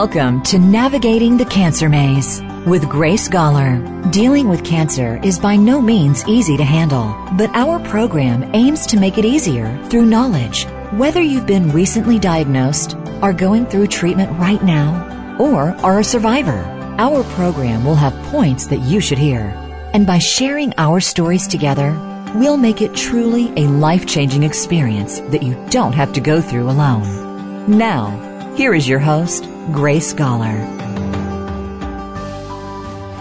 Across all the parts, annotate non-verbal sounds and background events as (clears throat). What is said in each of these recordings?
Welcome to Navigating the Cancer Maze with Grace Gawler. Dealing with cancer is by no means easy to handle, but our program aims to make it easier through knowledge. Whether you've been recently diagnosed, are going through treatment right now, or are a survivor, our program will have points that you should hear. And by sharing our stories together, we'll make it truly a life changing experience that you don't have to go through alone. Now, here is your host, Grace Gawler.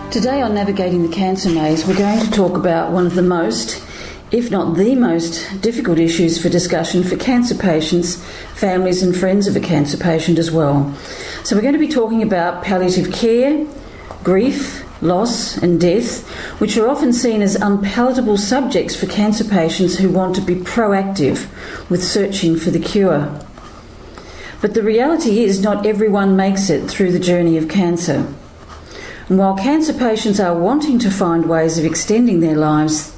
Today on Navigating the Cancer Maze, we're going to talk about one of the most, if not the most, difficult issues for discussion for cancer patients, families, and friends of a cancer patient as well. So, we're going to be talking about palliative care, grief, loss, and death, which are often seen as unpalatable subjects for cancer patients who want to be proactive with searching for the cure. But the reality is, not everyone makes it through the journey of cancer. And while cancer patients are wanting to find ways of extending their lives,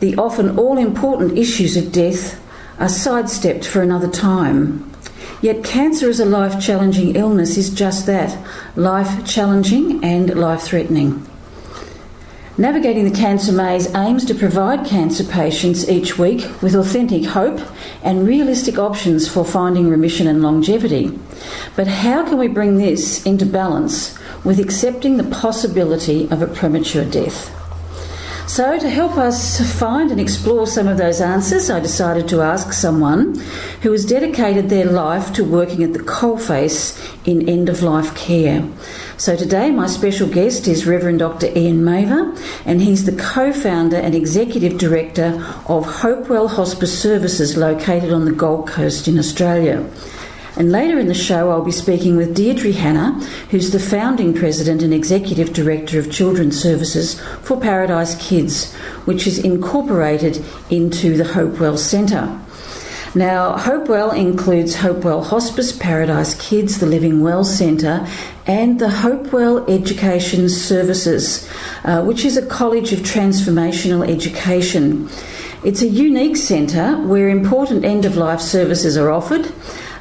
the often all important issues of death are sidestepped for another time. Yet, cancer as a life challenging illness is just that life challenging and life threatening. Navigating the Cancer Maze aims to provide cancer patients each week with authentic hope and realistic options for finding remission and longevity. But how can we bring this into balance with accepting the possibility of a premature death? So, to help us find and explore some of those answers, I decided to ask someone who has dedicated their life to working at the coalface in end of life care. So today, my special guest is Reverend Dr. Ian Mavor, and he's the co founder and executive director of Hopewell Hospice Services located on the Gold Coast in Australia. And later in the show, I'll be speaking with Deirdre Hanna, who's the founding president and executive director of Children's Services for Paradise Kids, which is incorporated into the Hopewell Centre. Now, Hopewell includes Hopewell Hospice, Paradise Kids, the Living Well Centre, and the Hopewell Education Services, uh, which is a college of transformational education. It's a unique centre where important end of life services are offered.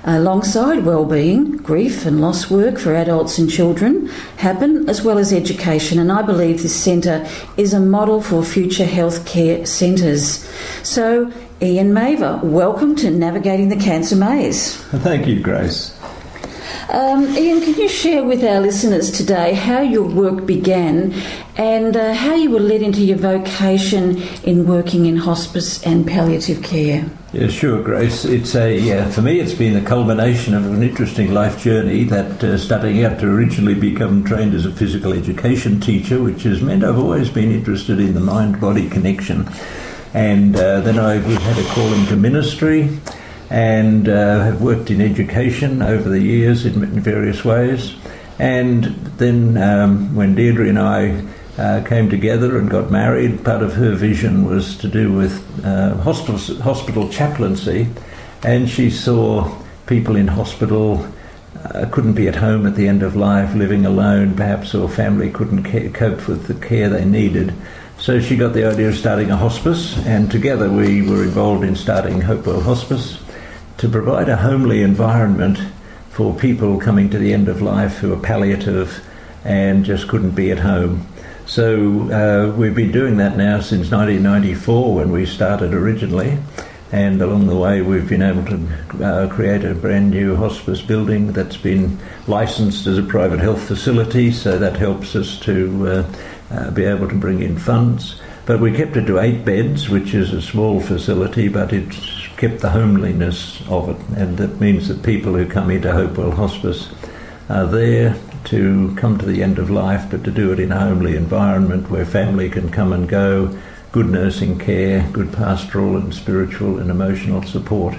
Alongside well-being, grief and loss work for adults and children happen, as well as education. And I believe this centre is a model for future healthcare centres. So Ian Mavor, welcome to Navigating the Cancer Maze. Thank you, Grace. Um, Ian, can you share with our listeners today how your work began and uh, how you were led into your vocation in working in hospice and palliative care? Yeah, sure, Grace. It's a uh, for me, it's been the culmination of an interesting life journey. That uh, starting out to originally become trained as a physical education teacher, which has meant I've always been interested in the mind-body connection and uh, then I had a call into ministry and uh, have worked in education over the years in, in various ways. And then um, when Deirdre and I uh, came together and got married, part of her vision was to do with uh, hospital, hospital chaplaincy, and she saw people in hospital uh, couldn't be at home at the end of life, living alone perhaps, or family couldn't cope with the care they needed. So she got the idea of starting a hospice, and together we were involved in starting Hopewell Hospice to provide a homely environment for people coming to the end of life who are palliative and just couldn't be at home. So uh, we've been doing that now since 1994 when we started originally. And along the way, we've been able to uh, create a brand new hospice building that's been licensed as a private health facility, so that helps us to uh, uh, be able to bring in funds. But we kept it to eight beds, which is a small facility, but it's kept the homeliness of it. And that means that people who come into Hopewell Hospice are there to come to the end of life, but to do it in a homely environment where family can come and go, good nursing care, good pastoral and spiritual and emotional support.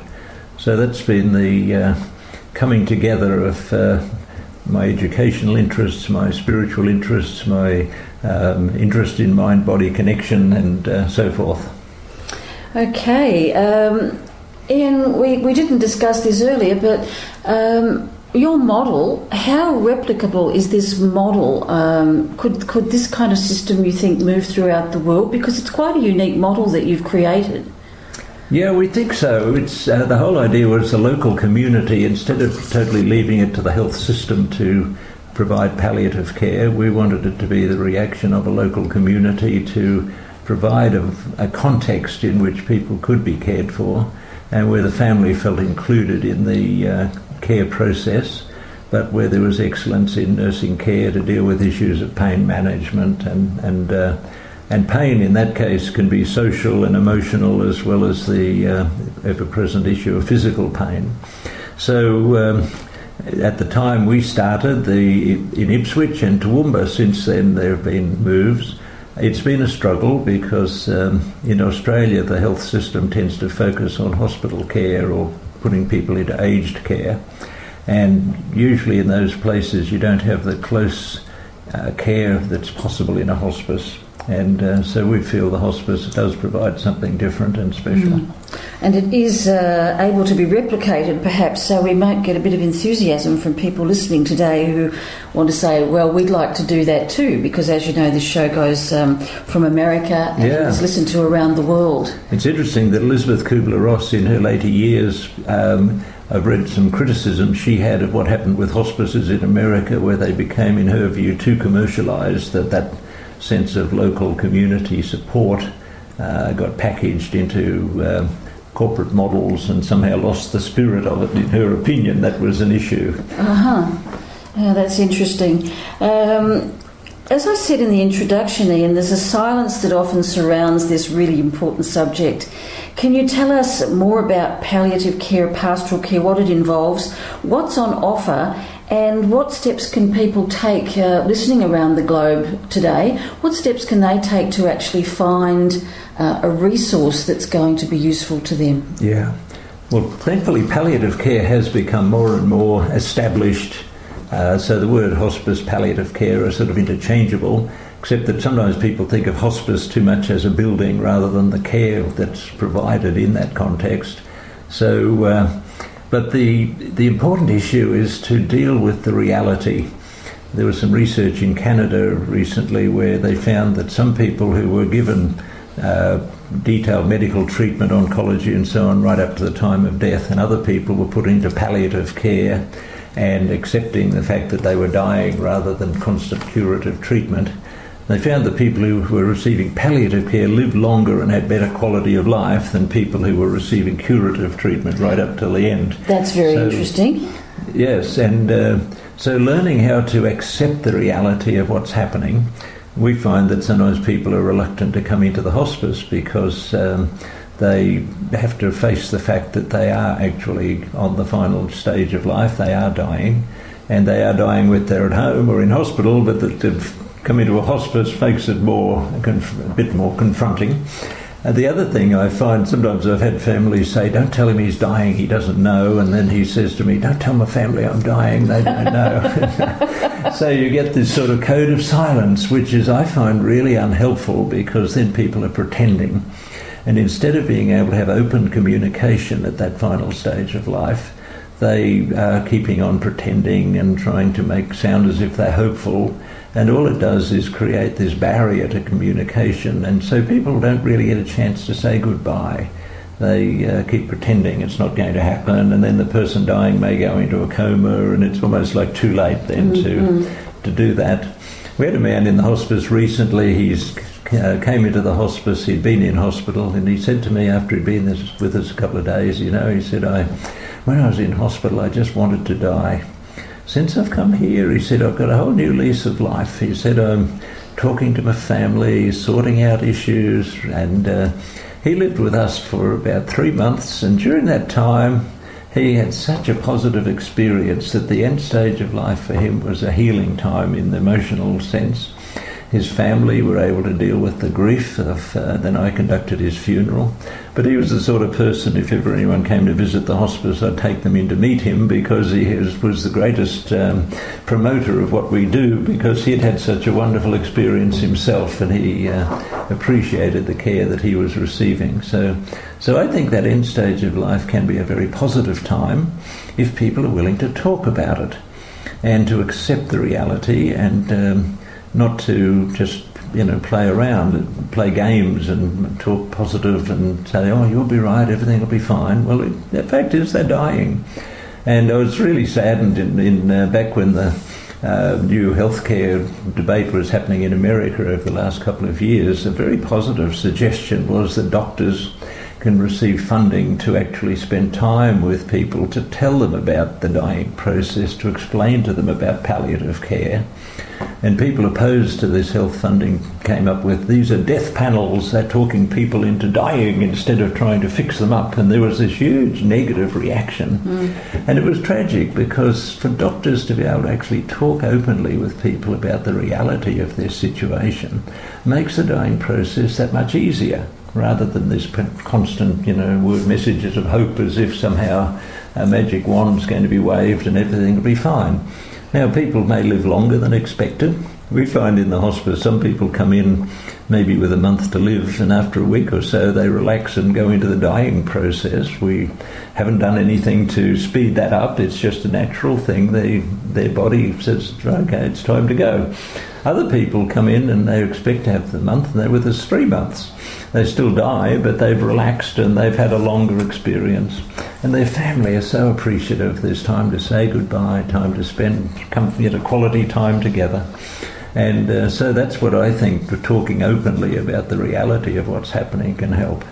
So that's been the uh, coming together of uh, my educational interests, my spiritual interests, my um, interest in mind body connection, and uh, so forth. Okay. Um, Ian, we, we didn't discuss this earlier, but um, your model, how replicable is this model? Um, could, could this kind of system, you think, move throughout the world? Because it's quite a unique model that you've created. Yeah, we think so. It's uh, the whole idea was the local community instead of totally leaving it to the health system to provide palliative care. We wanted it to be the reaction of a local community to provide a, a context in which people could be cared for, and where the family felt included in the uh, care process, but where there was excellence in nursing care to deal with issues of pain management and and uh, and pain in that case can be social and emotional as well as the uh, ever-present issue of physical pain. So. Um, at the time we started, the, in Ipswich and Toowoomba, since then there have been moves. It's been a struggle because um, in Australia the health system tends to focus on hospital care or putting people into aged care, and usually in those places you don't have the close uh, care that's possible in a hospice and uh, so we feel the hospice does provide something different and special. Mm. And it is uh, able to be replicated, perhaps, so we might get a bit of enthusiasm from people listening today who want to say, well, we'd like to do that too, because as you know, this show goes um, from America and yeah. is listened to around the world. It's interesting that Elizabeth Kubler Ross, in her later years, um, I've read some criticism she had of what happened with hospices in America, where they became, in her view, too commercialised, that that sense of local community support uh, got packaged into um, corporate models and somehow lost the spirit of it. In her opinion, that was an issue. Uh huh. Yeah, that's interesting. Um, as I said in the introduction, Ian, there's a silence that often surrounds this really important subject. Can you tell us more about palliative care, pastoral care, what it involves, what's on offer, and what steps can people take uh, listening around the globe today? What steps can they take to actually find uh, a resource that's going to be useful to them? Yeah. Well, thankfully, palliative care has become more and more established. Uh, so the word hospice, palliative care are sort of interchangeable, except that sometimes people think of hospice too much as a building rather than the care that's provided in that context. So uh, but the, the important issue is to deal with the reality. There was some research in Canada recently where they found that some people who were given uh, detailed medical treatment, oncology, and so on, right up to the time of death, and other people were put into palliative care and accepting the fact that they were dying rather than constant curative treatment. They found that people who were receiving palliative care lived longer and had better quality of life than people who were receiving curative treatment right up till the end. That's very so, interesting. Yes, and uh, so learning how to accept the reality of what's happening. We find that sometimes people are reluctant to come into the hospice because um, they have to face the fact that they are actually on the final stage of life, they are dying, and they are dying with they're at home or in hospital, but that come into a hospice makes it more a bit more confronting. And the other thing I find sometimes I've had families say, "Don't tell him he's dying; he doesn't know," and then he says to me, "Don't tell my family I'm dying; they don't know." (laughs) so you get this sort of code of silence, which is I find really unhelpful because then people are pretending, and instead of being able to have open communication at that final stage of life, they are keeping on pretending and trying to make sound as if they're hopeful and all it does is create this barrier to communication, and so people don't really get a chance to say goodbye. They uh, keep pretending it's not going to happen, and then the person dying may go into a coma, and it's almost like too late then mm-hmm. to to do that. We had a man in the hospice recently. He's uh, came into the hospice. He'd been in hospital, and he said to me after he'd been with us a couple of days, you know, he said, "I, when I was in hospital, I just wanted to die." Since I've come here, he said, I've got a whole new lease of life. He said, I'm talking to my family, sorting out issues, and uh, he lived with us for about three months. And during that time, he had such a positive experience that the end stage of life for him was a healing time in the emotional sense his family were able to deal with the grief of. Uh, then I conducted his funeral. But he was the sort of person, if ever anyone came to visit the hospice, I'd take them in to meet him because he was, was the greatest um, promoter of what we do because he had had such a wonderful experience himself and he uh, appreciated the care that he was receiving. So, so I think that end stage of life can be a very positive time if people are willing to talk about it and to accept the reality and. Um, not to just you know, play around, play games and talk positive and say, oh, you'll be right, everything will be fine. Well, it, the fact is they're dying. And I was really saddened in, in uh, back when the uh, new healthcare debate was happening in America over the last couple of years. A very positive suggestion was that doctors can receive funding to actually spend time with people to tell them about the dying process, to explain to them about palliative care. And people opposed to this health funding came up with these are death panels, they're talking people into dying instead of trying to fix them up. And there was this huge negative reaction. Mm. And it was tragic because for doctors to be able to actually talk openly with people about the reality of their situation makes the dying process that much easier rather than this constant, you know, word messages of hope as if somehow a magic wand's going to be waved and everything will be fine. Now, people may live longer than expected. We find in the hospice some people come in maybe with a month to live, and after a week or so they relax and go into the dying process. We haven't done anything to speed that up, it's just a natural thing. They, their body says, okay, it's time to go. Other people come in and they expect to have the month, and they're with us three months. They still die, but they've relaxed and they've had a longer experience. And their family are so appreciative. There's time to say goodbye, time to spend you know, quality time together. And uh, so that's what I think talking openly about the reality of what's happening can help.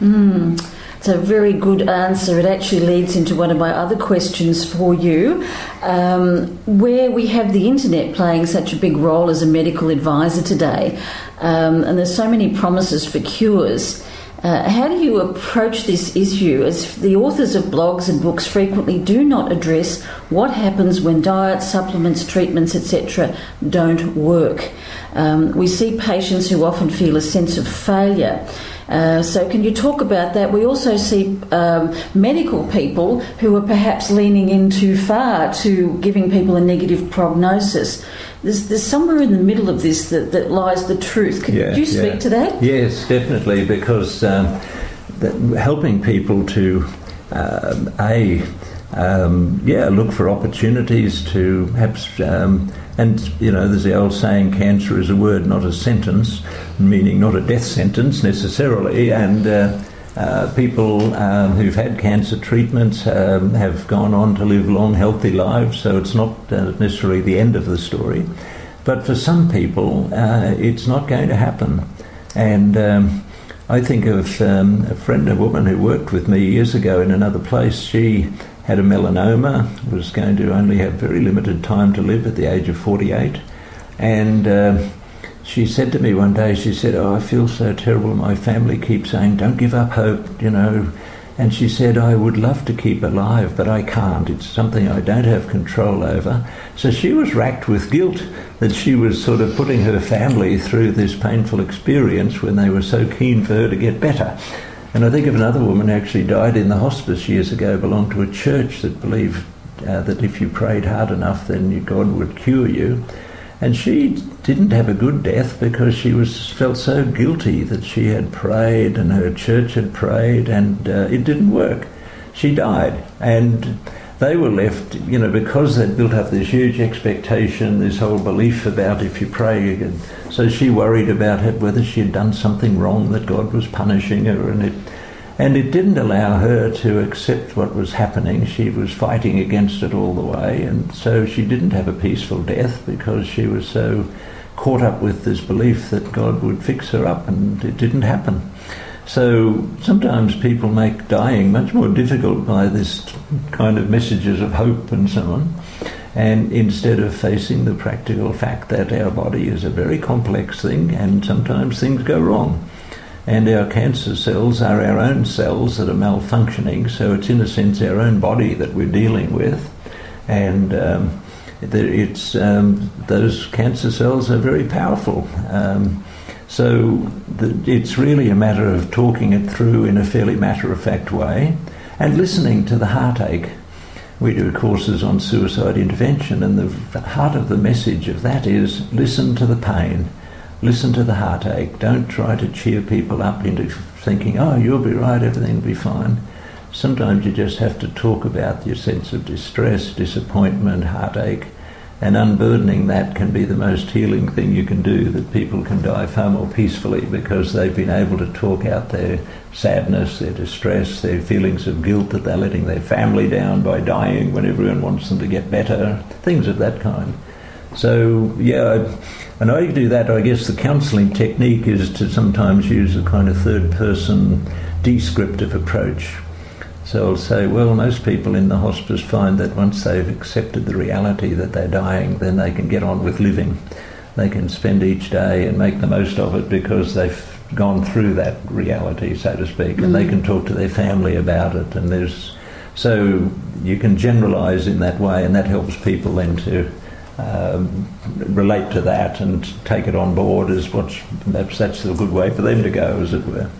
Mm. It's a very good answer. It actually leads into one of my other questions for you. Um, where we have the internet playing such a big role as a medical advisor today, um, and there's so many promises for cures. Uh, how do you approach this issue as the authors of blogs and books frequently do not address what happens when diets, supplements, treatments, etc., don't work? Um, we see patients who often feel a sense of failure. Uh, so, can you talk about that? We also see um, medical people who are perhaps leaning in too far to giving people a negative prognosis. There's, there's somewhere in the middle of this that, that lies the truth. Could yeah, you speak yeah. to that? Yes, definitely, because um, helping people to, um, A, um, yeah, look for opportunities to perhaps um, and, you know, there's the old saying cancer is a word, not a sentence, meaning not a death sentence necessarily. And uh, uh, people um, who've had cancer treatments um, have gone on to live long, healthy lives, so it's not uh, necessarily the end of the story. But for some people, uh, it's not going to happen. And um, I think of um, a friend, a woman who worked with me years ago in another place. She had a melanoma, was going to only have very limited time to live at the age of 48. And uh, she said to me one day, she said, Oh, I feel so terrible. My family keeps saying, Don't give up hope, you know. And she said, I would love to keep alive, but I can't. It's something I don't have control over. So she was racked with guilt that she was sort of putting her family through this painful experience when they were so keen for her to get better. And I think of another woman who actually died in the hospice years ago, belonged to a church that believed uh, that if you prayed hard enough, then God would cure you. And she didn't have a good death because she was felt so guilty that she had prayed and her church had prayed and uh, it didn't work. She died, and they were left, you know, because they'd built up this huge expectation, this whole belief about if you pray, and so she worried about it, whether she had done something wrong that God was punishing her, and it, and it didn't allow her to accept what was happening. She was fighting against it all the way, and so she didn't have a peaceful death because she was so caught up with this belief that God would fix her up, and it didn't happen. So sometimes people make dying much more difficult by this kind of messages of hope and so on. And instead of facing the practical fact that our body is a very complex thing and sometimes things go wrong. And our cancer cells are our own cells that are malfunctioning, so it's in a sense our own body that we're dealing with. And um, it's, um, those cancer cells are very powerful. Um, so the, it's really a matter of talking it through in a fairly matter of fact way and listening to the heartache. We do courses on suicide intervention, and the heart of the message of that is listen to the pain, listen to the heartache. Don't try to cheer people up into thinking, oh, you'll be right, everything will be fine. Sometimes you just have to talk about your sense of distress, disappointment, heartache, and unburdening that can be the most healing thing you can do, that people can die far more peacefully because they've been able to talk out their sadness, their distress, their feelings of guilt that they're letting their family down by dying when everyone wants them to get better, things of that kind. So, yeah, and I do that. I guess the counselling technique is to sometimes use a kind of third person descriptive approach so I'll say, well, most people in the hospice find that once they've accepted the reality that they're dying, then they can get on with living. They can spend each day and make the most of it because they've gone through that reality, so to speak, and mm. they can talk to their family about it. And there's so you can generalise in that way, and that helps people then to um, relate to that and take it on board is what's perhaps that's a good way for them to go, as it were.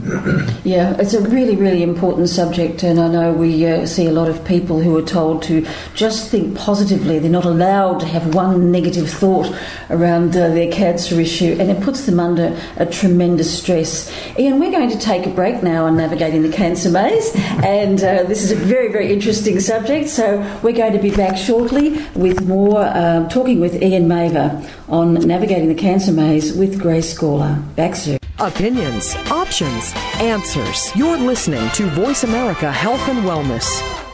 (clears throat) yeah, it's a really, really important subject, and I know we uh, see a lot of people who are told to just think positively. They're not allowed to have one negative thought around uh, their cancer issue, and it puts them under a tremendous stress. Ian, we're going to take a break now on navigating the cancer maze, and uh, this is a very, very interesting subject. So we're going to be back shortly with more um, talking talking with Ian Mavor on navigating the cancer maze with Grace Gawler. Back soon. Opinions, options, answers. You're listening to Voice America Health and Wellness.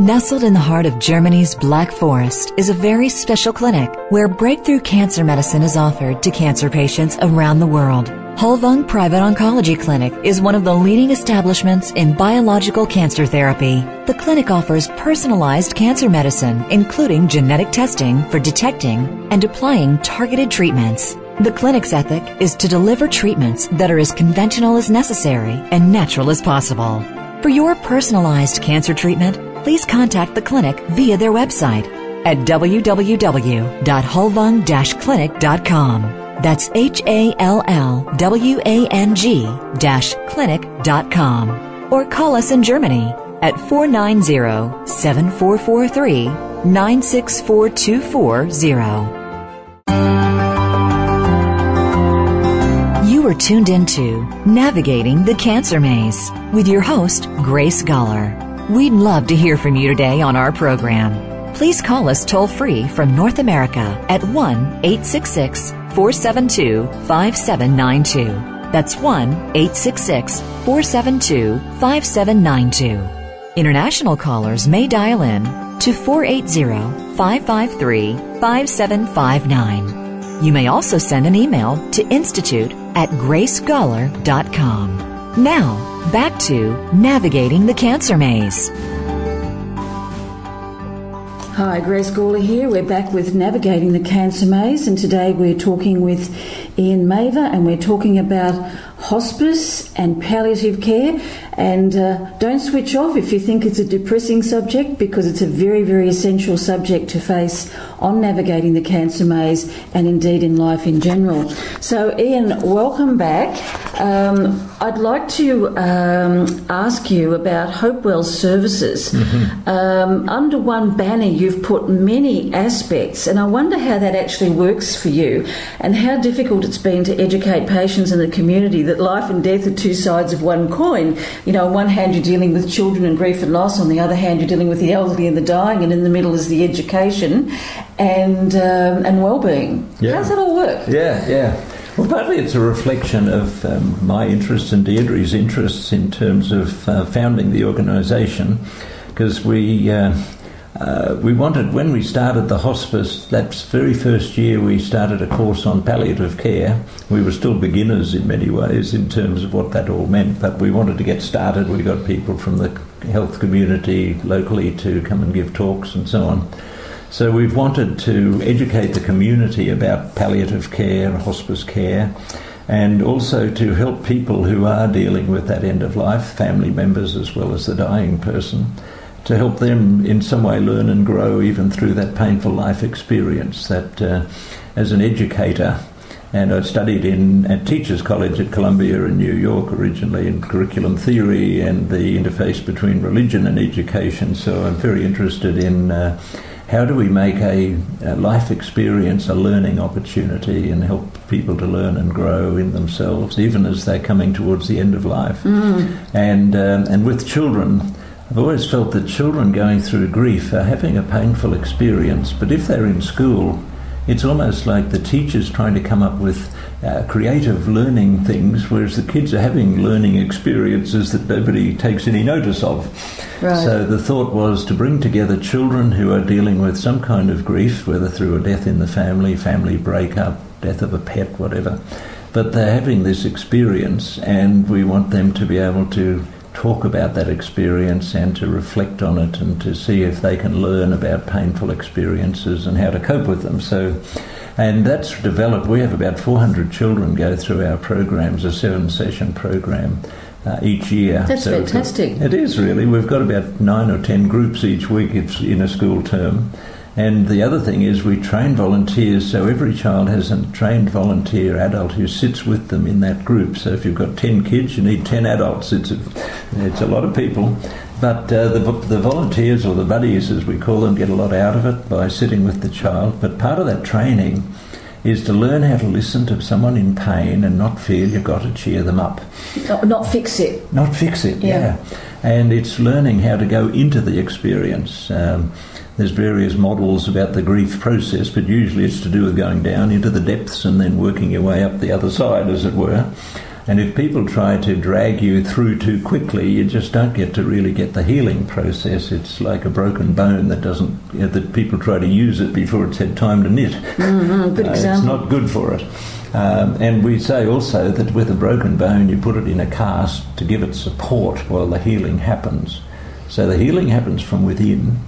Nestled in the heart of Germany's Black Forest is a very special clinic where breakthrough cancer medicine is offered to cancer patients around the world. Hallwang Private Oncology Clinic is one of the leading establishments in biological cancer therapy. The clinic offers personalized cancer medicine, including genetic testing for detecting and applying targeted treatments. The clinic's ethic is to deliver treatments that are as conventional as necessary and natural as possible. For your personalized cancer treatment, please contact the clinic via their website at www.hallwang-clinic.com. That's H A L L W A N G dash clinic.com. Or call us in Germany at 490 7443 964240. You are tuned into Navigating the Cancer Maze with your host, Grace Gawler. We'd love to hear from you today on our program. Please call us toll free from North America at 1 866 472 5792. That's 1 866 472 5792. International callers may dial in to 480 553 5759. You may also send an email to institute at gracegawler.com. Now, back to navigating the cancer maze. Hi, Grace Gawler here. We're back with Navigating the Cancer Maze, and today we're talking with Ian Mavor and we're talking about hospice and palliative care. And uh, don't switch off if you think it's a depressing subject because it's a very, very essential subject to face on navigating the cancer maze and indeed in life in general. So, Ian, welcome back. Um, I'd like to um, ask you about Hopewell Services. Mm-hmm. Um, under one banner, you've put many aspects, and I wonder how that actually works for you and how difficult it's been to educate patients in the community that life and death are two sides of one coin. You know, on one hand, you're dealing with children and grief and loss, on the other hand, you're dealing with the elderly and the dying, and in the middle is the education and, um, and well-being. Yeah. How does that all work? Yeah, yeah. Well, partly it's a reflection of um, my interests and Deirdre's interests in terms of uh, founding the organisation, because we uh, uh, we wanted when we started the hospice. That very first year, we started a course on palliative care. We were still beginners in many ways in terms of what that all meant, but we wanted to get started. We got people from the health community locally to come and give talks and so on. So we've wanted to educate the community about palliative care, and hospice care, and also to help people who are dealing with that end of life, family members as well as the dying person, to help them in some way learn and grow even through that painful life experience. That uh, as an educator, and I studied in at Teachers College at Columbia in New York originally in curriculum theory and the interface between religion and education. So I'm very interested in. Uh, how do we make a, a, life experience a learning opportunity and help people to learn and grow in themselves, even as they're coming towards the end of life? Mm. And um, and with children, I've always felt that children going through grief are having a painful experience, but if they're in school, it's almost like the teacher's trying to come up with uh, creative learning things, whereas the kids are having learning experiences that nobody takes any notice of. Right. So the thought was to bring together children who are dealing with some kind of grief, whether through a death in the family, family breakup, death of a pet, whatever. But they're having this experience, and we want them to be able to talk about that experience and to reflect on it and to see if they can learn about painful experiences and how to cope with them. So, and that's developed. We have about 400 children go through our programs, a seven session program. Uh, each year. That's So fantastic. It is really. We've got about nine or ten groups each week in a school term. And the other thing is we train volunteers, so every child has a trained volunteer adult who sits with them in that group. So if you've got 10 kids, you need 10 adults. It's a, it's a lot of people. But uh, the, the volunteers, or the buddies as we call them, get a lot out of it by sitting with the child. But part of that training is to learn how to listen to someone in pain and not feel you've got to cheer them up. Not, not fix it. Not fix it, Yeah. yeah. And it's learning how to go into the experience. Um, there's various models about the grief process, but usually it's to do with going down into the depths and then working your way up the other side, as it were. And if people try to drag you through too quickly, you just don't get to really get the healing process. It's like a broken bone that doesn't know, that people try to use it before it's had time to knit. Mm, good Uh, example. It's not good for it. Um, and we say also that with a broken bone, you put it in a cast to give it support while the healing happens. So the healing happens from within,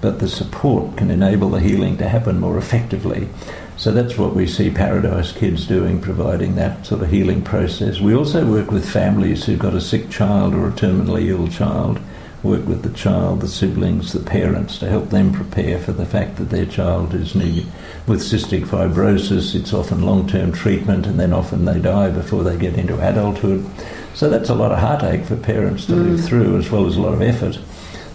but the support can enable the healing to happen more effectively. So that's what we see Paradise Kids doing, providing that sort of healing process. We also work with families who've got a sick child or a terminally ill child, work with the child, the siblings, the parents to help them prepare for the fact that their child is needed. With cystic fibrosis, it's often long term treatment and then often they die before they get into adulthood. So that's a lot of heartache for parents to live mm. through as well as a lot of effort.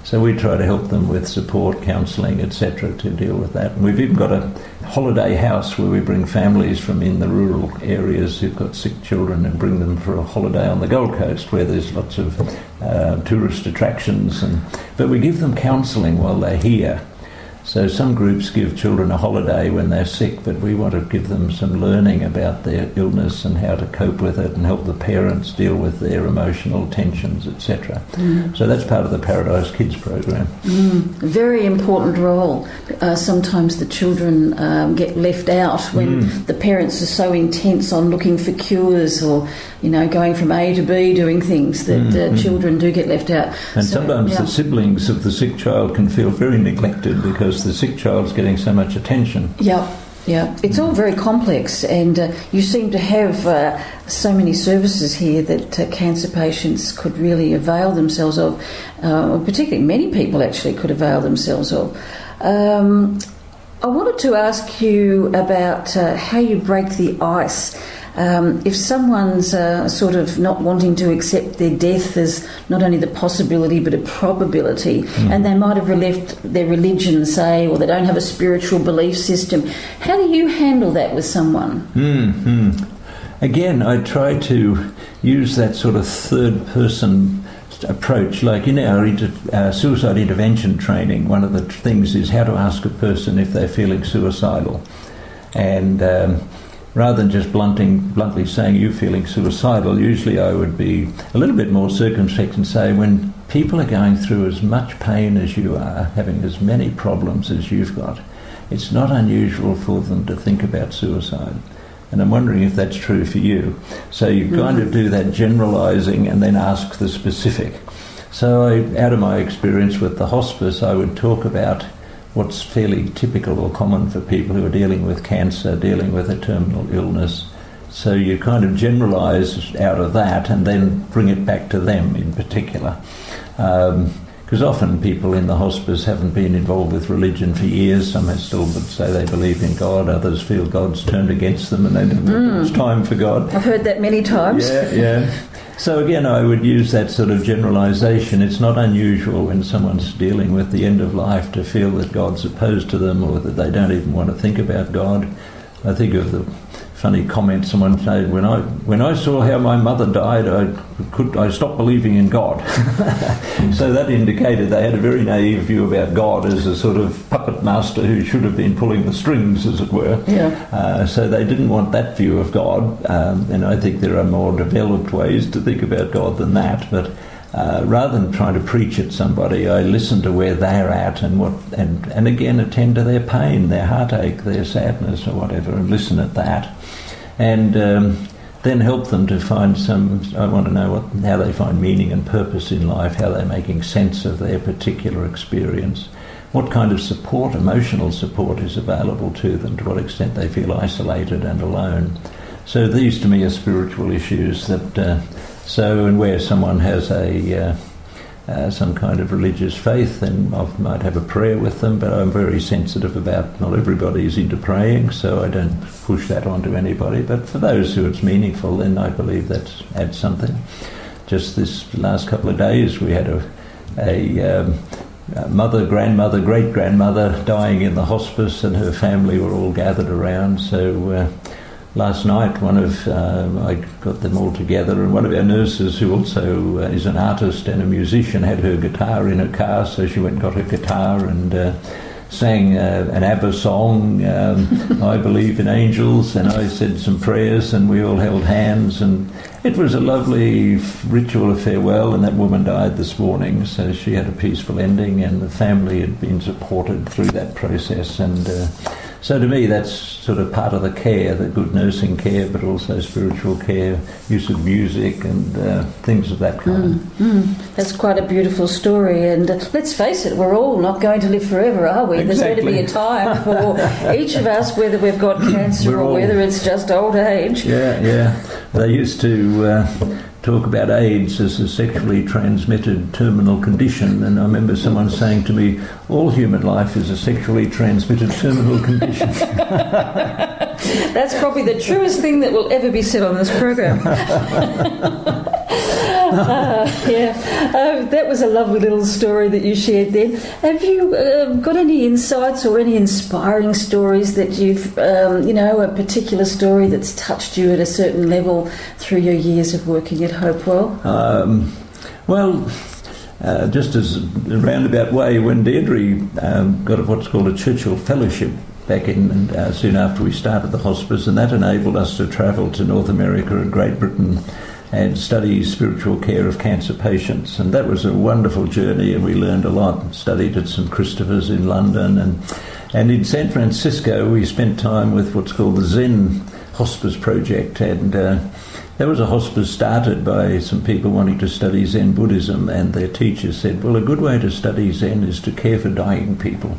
So we try to help them with support, counselling, etc., to deal with that. And we've even got a holiday house where we bring families from in the rural areas who've got sick children and bring them for a holiday on the Gold Coast where there's lots of uh, tourist attractions. And, but we give them counselling while they're here. So some groups give children a holiday when they're sick, but we want to give them some learning about their illness and how to cope with it and help the parents deal with their emotional tensions, etc. So that's part of the Paradise Kids program. A very important role. Uh, sometimes the children um, get left out when Mm. the parents are so intense on looking for cures or, you know, going from A to B doing things that uh, children do get left out. Mm, And So, sometimes yeah. the siblings of the sick child can feel very neglected because the sick child's getting so much attention. Yeah, yeah. It's all very complex, and uh, you seem to have uh, so many services here that uh, cancer patients could really avail themselves of, uh, particularly many people actually could avail themselves of. Um, I wanted to ask you about uh, how you break the ice. Um, if someone's uh, sort of not wanting to accept their death as not only the possibility but a probability, and they might have left their religion, say, or they don't have a spiritual belief system, how do you handle that with someone? hmm Again, I try to use that sort of third person approach. Like in our inter- uh, suicide intervention training, one of the things is how to ask a person if they're feeling suicidal. And um, rather than just blunting, bluntly saying you're feeling suicidal, usually I would be a little bit more circumspect and say when people are going through as much pain as you are, having as many problems as you've got, it's not unusual for them to think about suicide. And I'm wondering if that's true for you. So you kind of mm-hmm. do that generalising and then ask the specific. So I, out of my experience with the hospice, I would talk about what's fairly typical or common for people who are dealing with cancer, dealing with a terminal illness. So you kind of generalise out of that and then bring it back to them in particular. Um, because often people in the hospice haven't been involved with religion for years. Some have still would say they believe in God. Others feel God's turned against them and they don't think mm. it's time for God. I've heard that many times. Yeah, yeah. (laughs) So again, I would use that sort of generalisation. It's not unusual when someone's dealing with the end of life to feel that God's opposed to them or that they don't even want to think about God. I think of the funny comment someone said when I when I saw how my mother died, I could I stopped believing in God. (laughs) so that indicated they had a very naive view about God as a sort of puppet master who should have been pulling the strings, as it were. Yeah. Uh, so they didn't want that view of God, um, and I think there are more developed ways to think about God than that, but. Uh, rather than trying to preach at somebody, I listen to where they're at and what, and, and again attend to their pain, their heartache, their sadness, or whatever, and listen at that, and um, then help them to find some. I want to know what, how they find meaning and purpose in life, how they're making sense of their particular experience, what kind of support, emotional support, is available to them, to what extent they feel isolated and alone. So these, to me, are spiritual issues that. Uh, so, and where someone has a uh, uh, some kind of religious faith, and I might have a prayer with them. But I'm very sensitive about not everybody is into praying, so I don't push that onto anybody. But for those who it's meaningful, then I believe that adds something. Just this last couple of days, we had a, a um, mother, grandmother, great grandmother dying in the hospice, and her family were all gathered around. So uh, last night, one of uh, I got them all together, and one of our nurses, who also uh, is an artist and a musician, had her guitar in her car, so she went and got her guitar and uh, sang uh, an ABBA song, um, (laughs) "I Believe in Angels," and I said some prayers, and we all held hands, and it was a lovely ritual of farewell. And that woman died this morning, so she had a peaceful ending, and the family had been supported through that process, and uh, so to me, that's sort of part of the care, the good nursing care, but also spiritual care, use of music and uh, things of that kind. Mm, mm. That's quite a beautiful story. And uh, let's face it, we're all not going to live forever, are we? Exactly. There's going to be a time for (laughs) each of us, whether we've got cancer We're or all- whether it's just old age. Yeah, yeah. They used to uh, talk about AIDS as a sexually transmitted terminal condition, and I remember someone saying to me, "All human life is a sexually transmitted terminal condition." (laughs) (laughs) That's probably the truest thing that will ever be said on this program. (laughs) (laughs) Yeah, uh, that was a lovely little story that you shared there. Have you uh, got any insights or any inspiring stories that you've, um, you know, a particular story that's touched you at a certain level through your years of working at Hopewell? Um, well, uh, just as a roundabout way, when Deirdre um, got what's called a Churchill Fellowship back in uh, soon after we started the hospice, and that enabled us to travel to North America and Great Britain and study spiritual care of cancer patients. And that was a wonderful journey, and we learned a lot. Studied at St Christopher's in London, and and in San Francisco we spent time with what's called the Zen Hospice Project, and. Uh, there was a hospice started by some people wanting to study Zen Buddhism, and their teachers said, Well, a good way to study Zen is to care for dying people.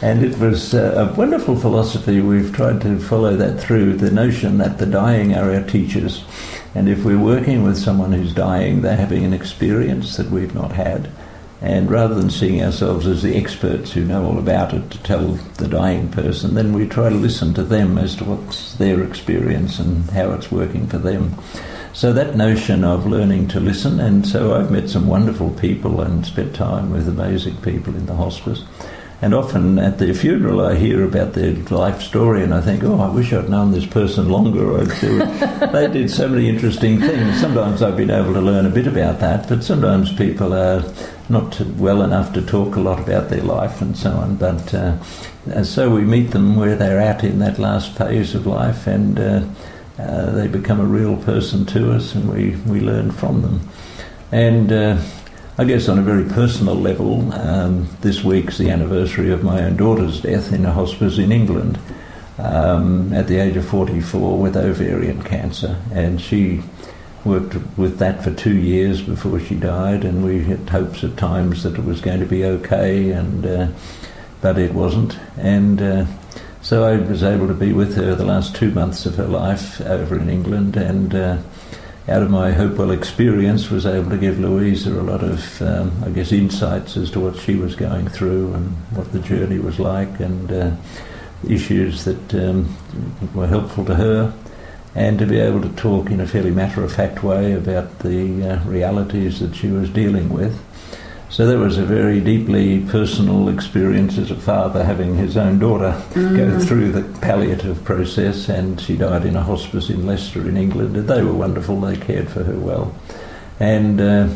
And it was uh, a wonderful philosophy. We've tried to follow that through the notion that the dying are our teachers. And if we're working with someone who's dying, they're having an experience that we've not had. And rather than seeing ourselves as the experts who know all about it to tell the dying person, then we try to listen to them as to what's their experience and how it's working for them. So that notion of learning to listen, and so I've met some wonderful people and spent time with amazing people in the hospice. And often at their funeral, I hear about their life story, and I think, oh, I wish I'd known this person longer. (laughs) They did so many interesting things. Sometimes I've been able to learn a bit about that, but sometimes people are not well enough to talk a lot about their life and so on. But uh, so we meet them where they're at in that last phase of life, and uh, uh, they become a real person to us, and we, we learn from them. And uh, I guess on a very personal level, um, this week's the anniversary of my own daughter's death in a hospice in England um, at the age of 44 with ovarian cancer. And she worked with that for two years before she died, and we had hopes at times that it was going to be okay, and uh, but it wasn't. And uh, so I was able to be with her the last two months of her life over in England, and uh, out of my Hopewell experience, was able to give Louisa a lot of, um, I guess, insights as to what she was going through and what the journey was like, and uh, issues that um, were helpful to her, and to be able to talk in a fairly matter-of-fact way about the uh, realities that she was dealing with. So that was a very deeply personal experience as a father having his own daughter mm. go through the palliative process, and she died in a hospice in Leicester in England. And they were wonderful; they cared for her well, and uh,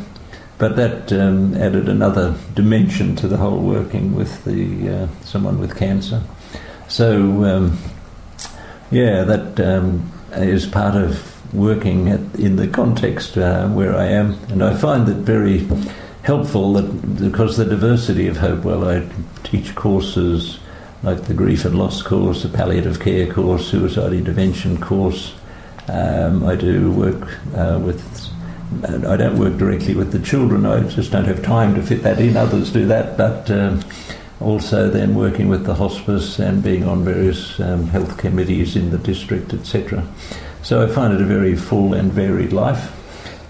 but that um, added another dimension to the whole working with the uh, someone with cancer. So um, yeah, that um, is part of working at, in the context uh, where I am, and I find that very helpful that because the diversity of Hopewell, I teach courses like the grief and loss course, the palliative care course, suicide intervention course. Um, I do work uh, with. I don't work directly with the children. I just don't have time to fit that in. Others do that, but um, also then working with the hospice and being on various um, health committees in the district, etc. So I find it a very full and varied life.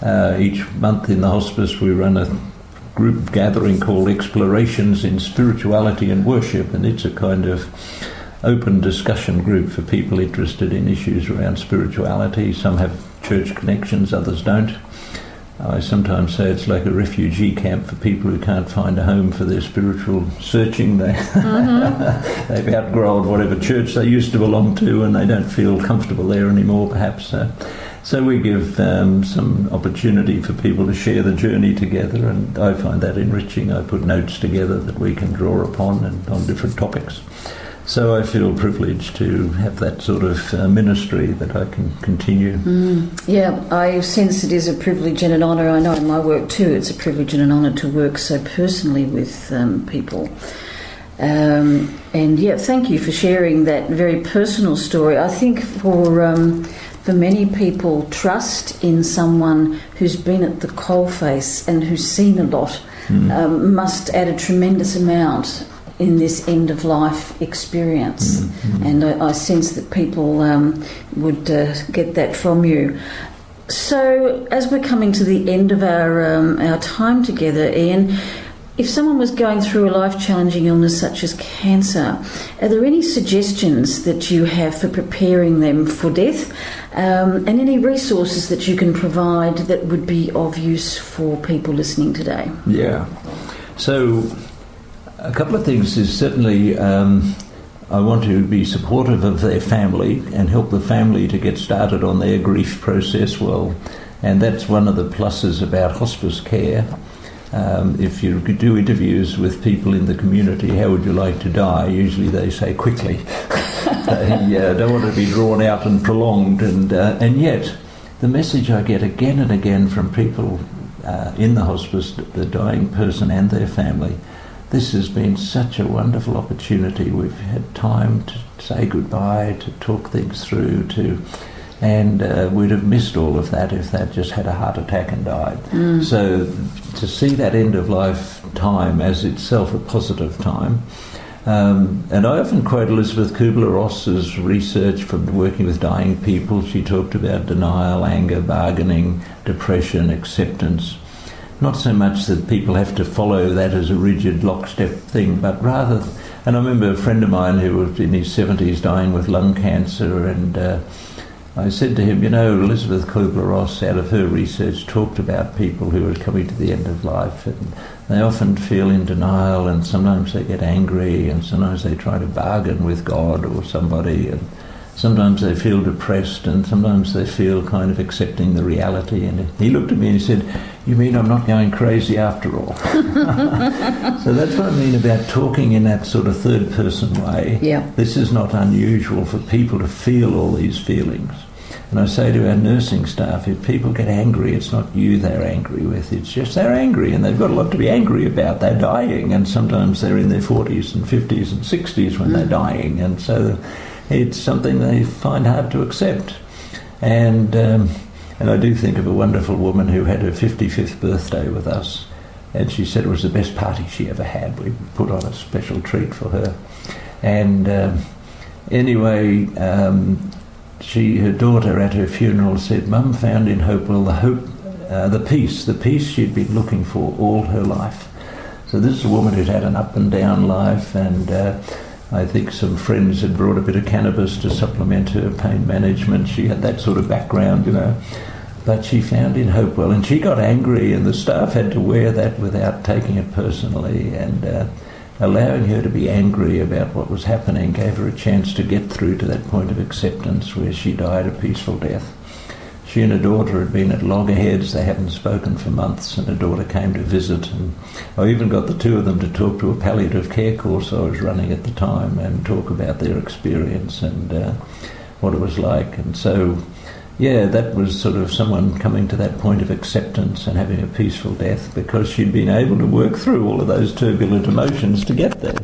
Uh, each month in the hospice, we run a group gathering called Explorations in Spirituality and Worship, and it's a kind of open discussion group for people interested in issues around spirituality. Some have church connections, others don't. I sometimes say it's like a refugee camp for people who can't find a home for their spiritual searching. They mm-hmm. (laughs) they've outgrown whatever church they used to belong to, and they don't feel comfortable there anymore. Perhaps so. So we give um, some opportunity for people to share the journey together, and I find that enriching. I put notes together that we can draw upon and on different topics. So I feel privileged to have that sort of uh, ministry that I can continue. Mm, yeah, I sense it is a privilege and an honour. I know in my work too, it's a privilege and an honour to work so personally with um, people. Um, and yeah, thank you for sharing that very personal story. I think for um, for many people, trust in someone who's been at the coalface and who's seen a lot mm. must add a tremendous amount in this end of life experience. Mm-hmm. And I, I, sense that people um, would uh, get that from you. So, as we're coming to the end of our um, our time together, Ian, if someone was going through a life challenging illness such as cancer, are there any suggestions that you have for preparing them for death um, and any resources that you can provide that would be of use for people listening today? Yeah. So, a couple of things is certainly um, I want to be supportive of their family and help the family to get started on their grief process well. And that's one of the pluses about hospice care. Um, if you do interviews with people in the community, how would you like to die? Usually they say quickly. (laughs) they uh, don't want to be drawn out and prolonged. And, uh, and yet, the message I get again and again from people uh, in the hospice, the dying person and their family, this has been such a wonderful opportunity. We've had time to say goodbye, to talk things through, to and uh, we'd have missed all of that if they'd just had a heart attack and died. Mm. So to see that end of life time as itself a positive time. Um, and I often quote Elisabeth Kubler-Ross's research from working with dying people. She talked about denial, anger, bargaining, depression, acceptance, not so much that people have to follow that as a rigid lockstep thing, but rather, and I remember a friend of mine who was in his 70s dying with lung cancer, and uh, I said to him, you know, Elisabeth Kubler-Ross, out of her research, talked about people who are coming to the end of life, and they often feel in denial, and sometimes they get angry, and sometimes they try to bargain with God or somebody, and sometimes they feel depressed and sometimes they feel kind of accepting the reality. And he looked at me and he said, You mean I'm not going crazy after all? (laughs) so that's what I mean about talking in that sort of third person way. Yeah. This is not unusual for people to feel all these feelings. And I say to our nursing staff, if people get angry, it's not you they're angry with, it's just they're angry and they've got a lot to be angry about. They're dying and sometimes they're in their 40s and 50s and 60s when mm. they're dying. And so it's something they find hard to accept. And, um, and I do think of a wonderful woman who had her 55th birthday with us, and she said it was the best party she ever had. We put on a special treat for her. And um, anyway, um, she, her daughter at her funeral said, Mum found in Hopewell the hope, uh, the peace, the peace she'd been looking for all her life. So this is a woman who's had an up and down life, and uh, I think some friends had brought a bit of cannabis to supplement her pain management. She had that sort of background, you know. but she found in Hopewell, and she got angry, and the staff had to wear that without taking it personally, and uh, allowing her to be angry about what was happening gave her a chance to get through to that point of acceptance where she died a peaceful death. She and her daughter had been at loggerheads, they hadn't spoken for months, and her daughter came to visit. And I even got the two of them to talk to a palliative care course I was running at the time and talk about their experience and uh, what it was like. And so yeah, that was sort of someone coming to that point of acceptance and having a peaceful death because she'd been able to work through all of those turbulent emotions to get there.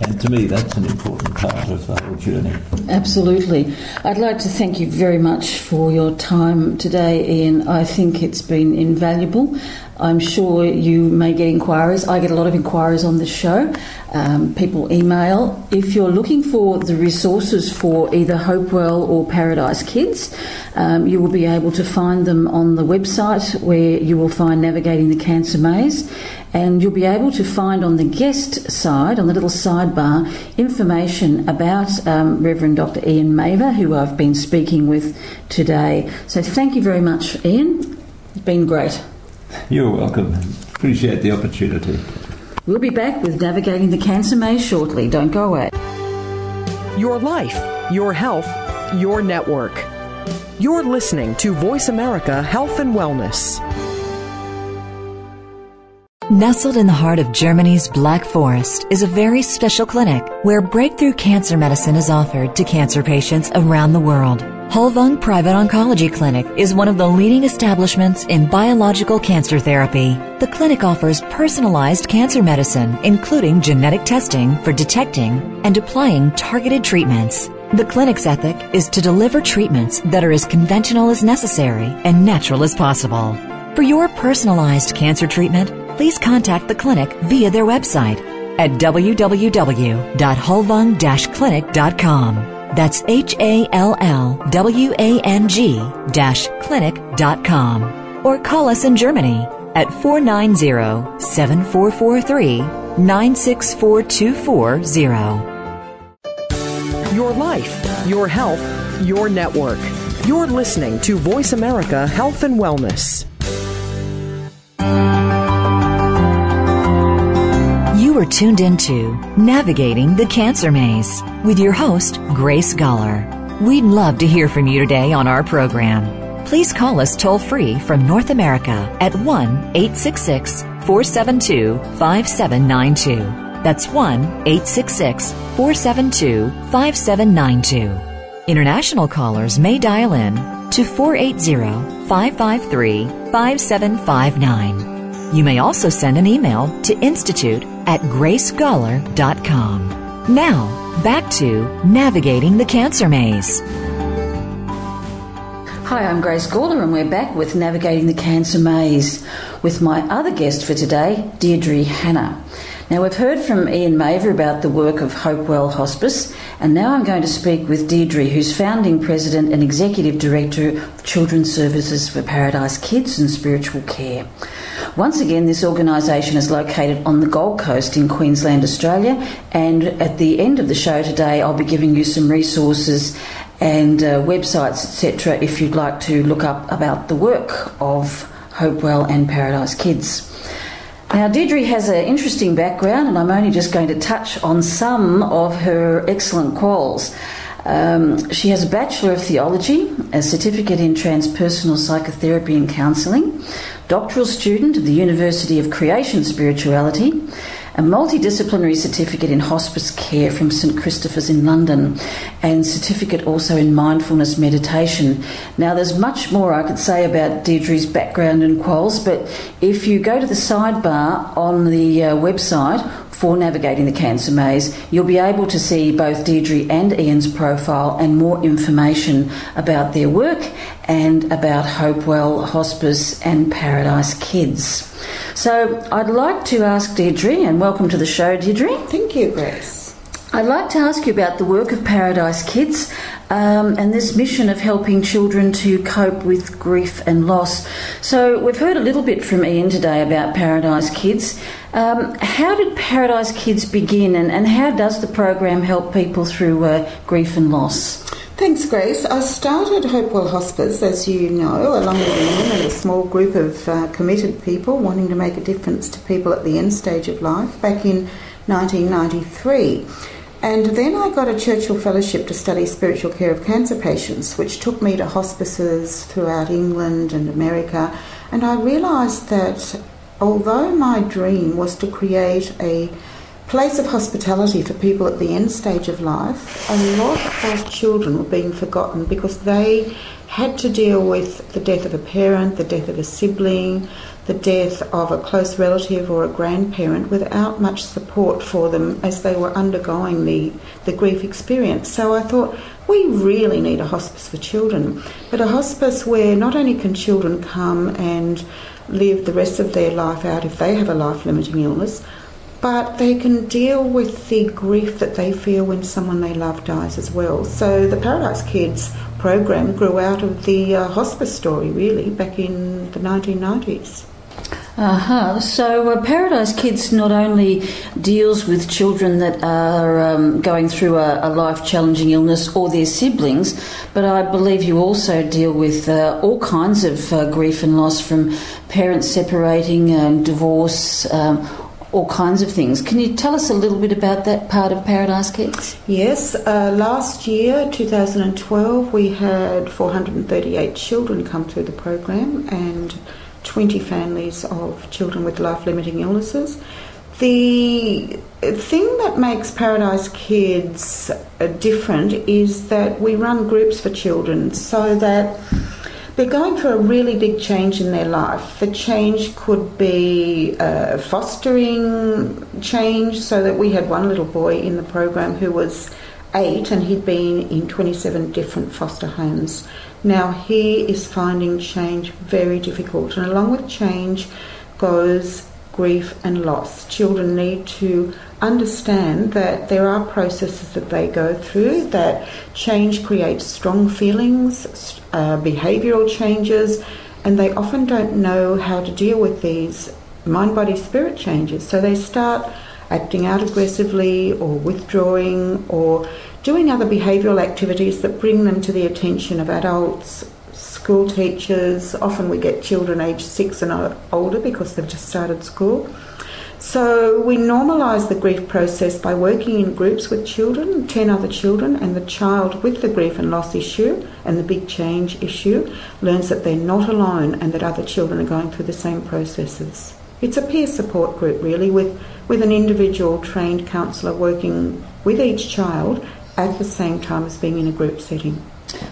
And to me, that's an important part of the whole journey. Absolutely. I'd like to thank you very much for your time today, Ian. I think it's been invaluable. I'm sure you may get inquiries. I get a lot of inquiries on this show. Um, people email. If you're looking for the resources for either Hopewell or Paradise Kids, um, you will be able to find them on the website where you will find Navigating the Cancer Maze. And you'll be able to find on the guest side, on the little sidebar, information about um, Reverend Dr. Ian Mavor, who I've been speaking with today. So thank you very much, Ian. It's been great. You're welcome. Appreciate the opportunity. We'll be back with Navigating the Cancer Maze shortly. Don't go away. Your life, your health, your network. You're listening to Voice America Health and Wellness. Nestled in the heart of Germany's Black Forest is a very special clinic where breakthrough cancer medicine is offered to cancer patients around the world. Hallwang Private Oncology Clinic is one of the leading establishments in biological cancer therapy. The clinic offers personalized cancer medicine, including genetic testing for detecting and applying targeted treatments. The clinic's ethic is to deliver treatments that are as conventional as necessary and natural as possible. For your personalized cancer treatment, please contact the clinic via their website at www.hallwang-clinic.com. That's H A L L W A N G clinic.com. Or call us in Germany at 490 7443 964 Your life, your health, your network. You're listening to Voice America Health and Wellness. You are tuned into Navigating the Cancer Maze with your host, Grace Gawler. We'd love to hear from you today on our program. Please call us toll free from North America at 1 866 472 5792. That's 1 866 472 5792. International callers may dial in to 480 553 5759. You may also send an email to institute at gracegawler.com. Now, back to navigating the cancer maze. Hi, I'm Grace Gawler, and we're back with Navigating the Cancer Maze with my other guest for today, Deirdre Hanna. Now, we've heard from Ian Mavor about the work of Hopewell Hospice, and now I'm going to speak with Deirdre, who's founding president and executive director of Children's Services for Paradise Kids and Spiritual Care. Once again, this organisation is located on the Gold Coast in Queensland, Australia, and at the end of the show today, I'll be giving you some resources and uh, websites, etc., if you'd like to look up about the work of Hopewell and Paradise Kids. Now, Deirdre has an interesting background, and I'm only just going to touch on some of her excellent quals. Um, she has a Bachelor of Theology, a certificate in transpersonal psychotherapy and counselling, doctoral student of the University of Creation Spirituality, a multidisciplinary certificate in hospice care from St Christopher's in London, and certificate also in mindfulness meditation. Now, there's much more I could say about Deirdre's background and quals, but if you go to the sidebar on the uh, website for navigating the cancer maze, you'll be able to see both Deirdre and Ian's profile and more information about their work and about Hopewell Hospice and Paradise Kids. So I'd like to ask Deirdre, and welcome to the show, Deirdre. Thank you, Grace. I'd like to ask you about the work of Paradise Kids. Um, and this mission of helping children to cope with grief and loss. So, we've heard a little bit from Ian today about Paradise Kids. Um, how did Paradise Kids begin, and, and how does the program help people through uh, grief and loss? Thanks, Grace. I started Hopewell Hospice, as you know, along with Ian and a small group of uh, committed people wanting to make a difference to people at the end stage of life back in 1993. And then I got a Churchill Fellowship to study spiritual care of cancer patients, which took me to hospices throughout England and America. And I realised that although my dream was to create a place of hospitality for people at the end stage of life, a lot of children were being forgotten because they had to deal with the death of a parent, the death of a sibling, the death of a close relative or a grandparent without much support for them as they were undergoing the, the grief experience. So I thought, we really need a hospice for children, but a hospice where not only can children come and live the rest of their life out if they have a life limiting illness, but they can deal with the grief that they feel when someone they love dies as well. So the Paradise Kids program grew out of the uh, hospice story, really, back in the 1990s. Uh-huh. So uh, Paradise Kids not only deals with children that are um, going through a, a life-challenging illness or their siblings, but I believe you also deal with uh, all kinds of uh, grief and loss from parents separating, um, divorce, um, all kinds of things. Can you tell us a little bit about that part of Paradise Kids? Yes, uh, last year, 2012, we had 438 children come through the program and 20 families of children with life limiting illnesses. The thing that makes Paradise Kids uh, different is that we run groups for children so that they're going through a really big change in their life. The change could be uh, fostering change, so that we had one little boy in the program who was eight and he'd been in 27 different foster homes. Now he is finding change very difficult, and along with change goes grief and loss. Children need to understand that there are processes that they go through, that change creates strong feelings, uh, behavioural changes, and they often don't know how to deal with these mind body spirit changes. So they start acting out aggressively or withdrawing or doing other behavioural activities that bring them to the attention of adults, school teachers. Often we get children aged six and older because they've just started school. So we normalise the grief process by working in groups with children, 10 other children, and the child with the grief and loss issue and the big change issue learns that they're not alone and that other children are going through the same processes. It's a peer support group, really, with, with an individual trained counsellor working with each child at the same time as being in a group setting.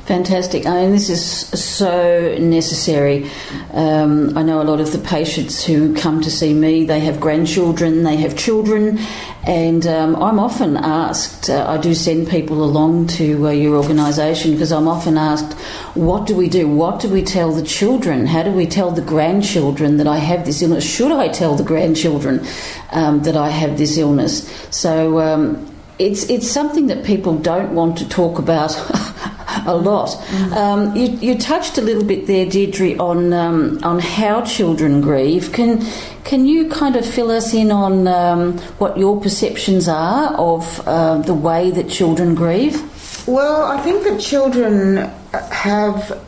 Fantastic. I mean, this is so necessary. Um, I know a lot of the patients who come to see me, they have grandchildren, they have children, and um, I'm often asked, uh, I do send people along to uh, your organisation because I'm often asked, what do we do? What do we tell the children? How do we tell the grandchildren that I have this illness? Should I tell the grandchildren um, that I have this illness? So, um, it's it's something that people don't want to talk about (laughs) a lot. Mm. Um, you, you, touched a little bit there, Deirdre, on um, on how children grieve. Can can you kind of fill us in on um, what your perceptions are of uh, the way that children grieve? Well, I think that children have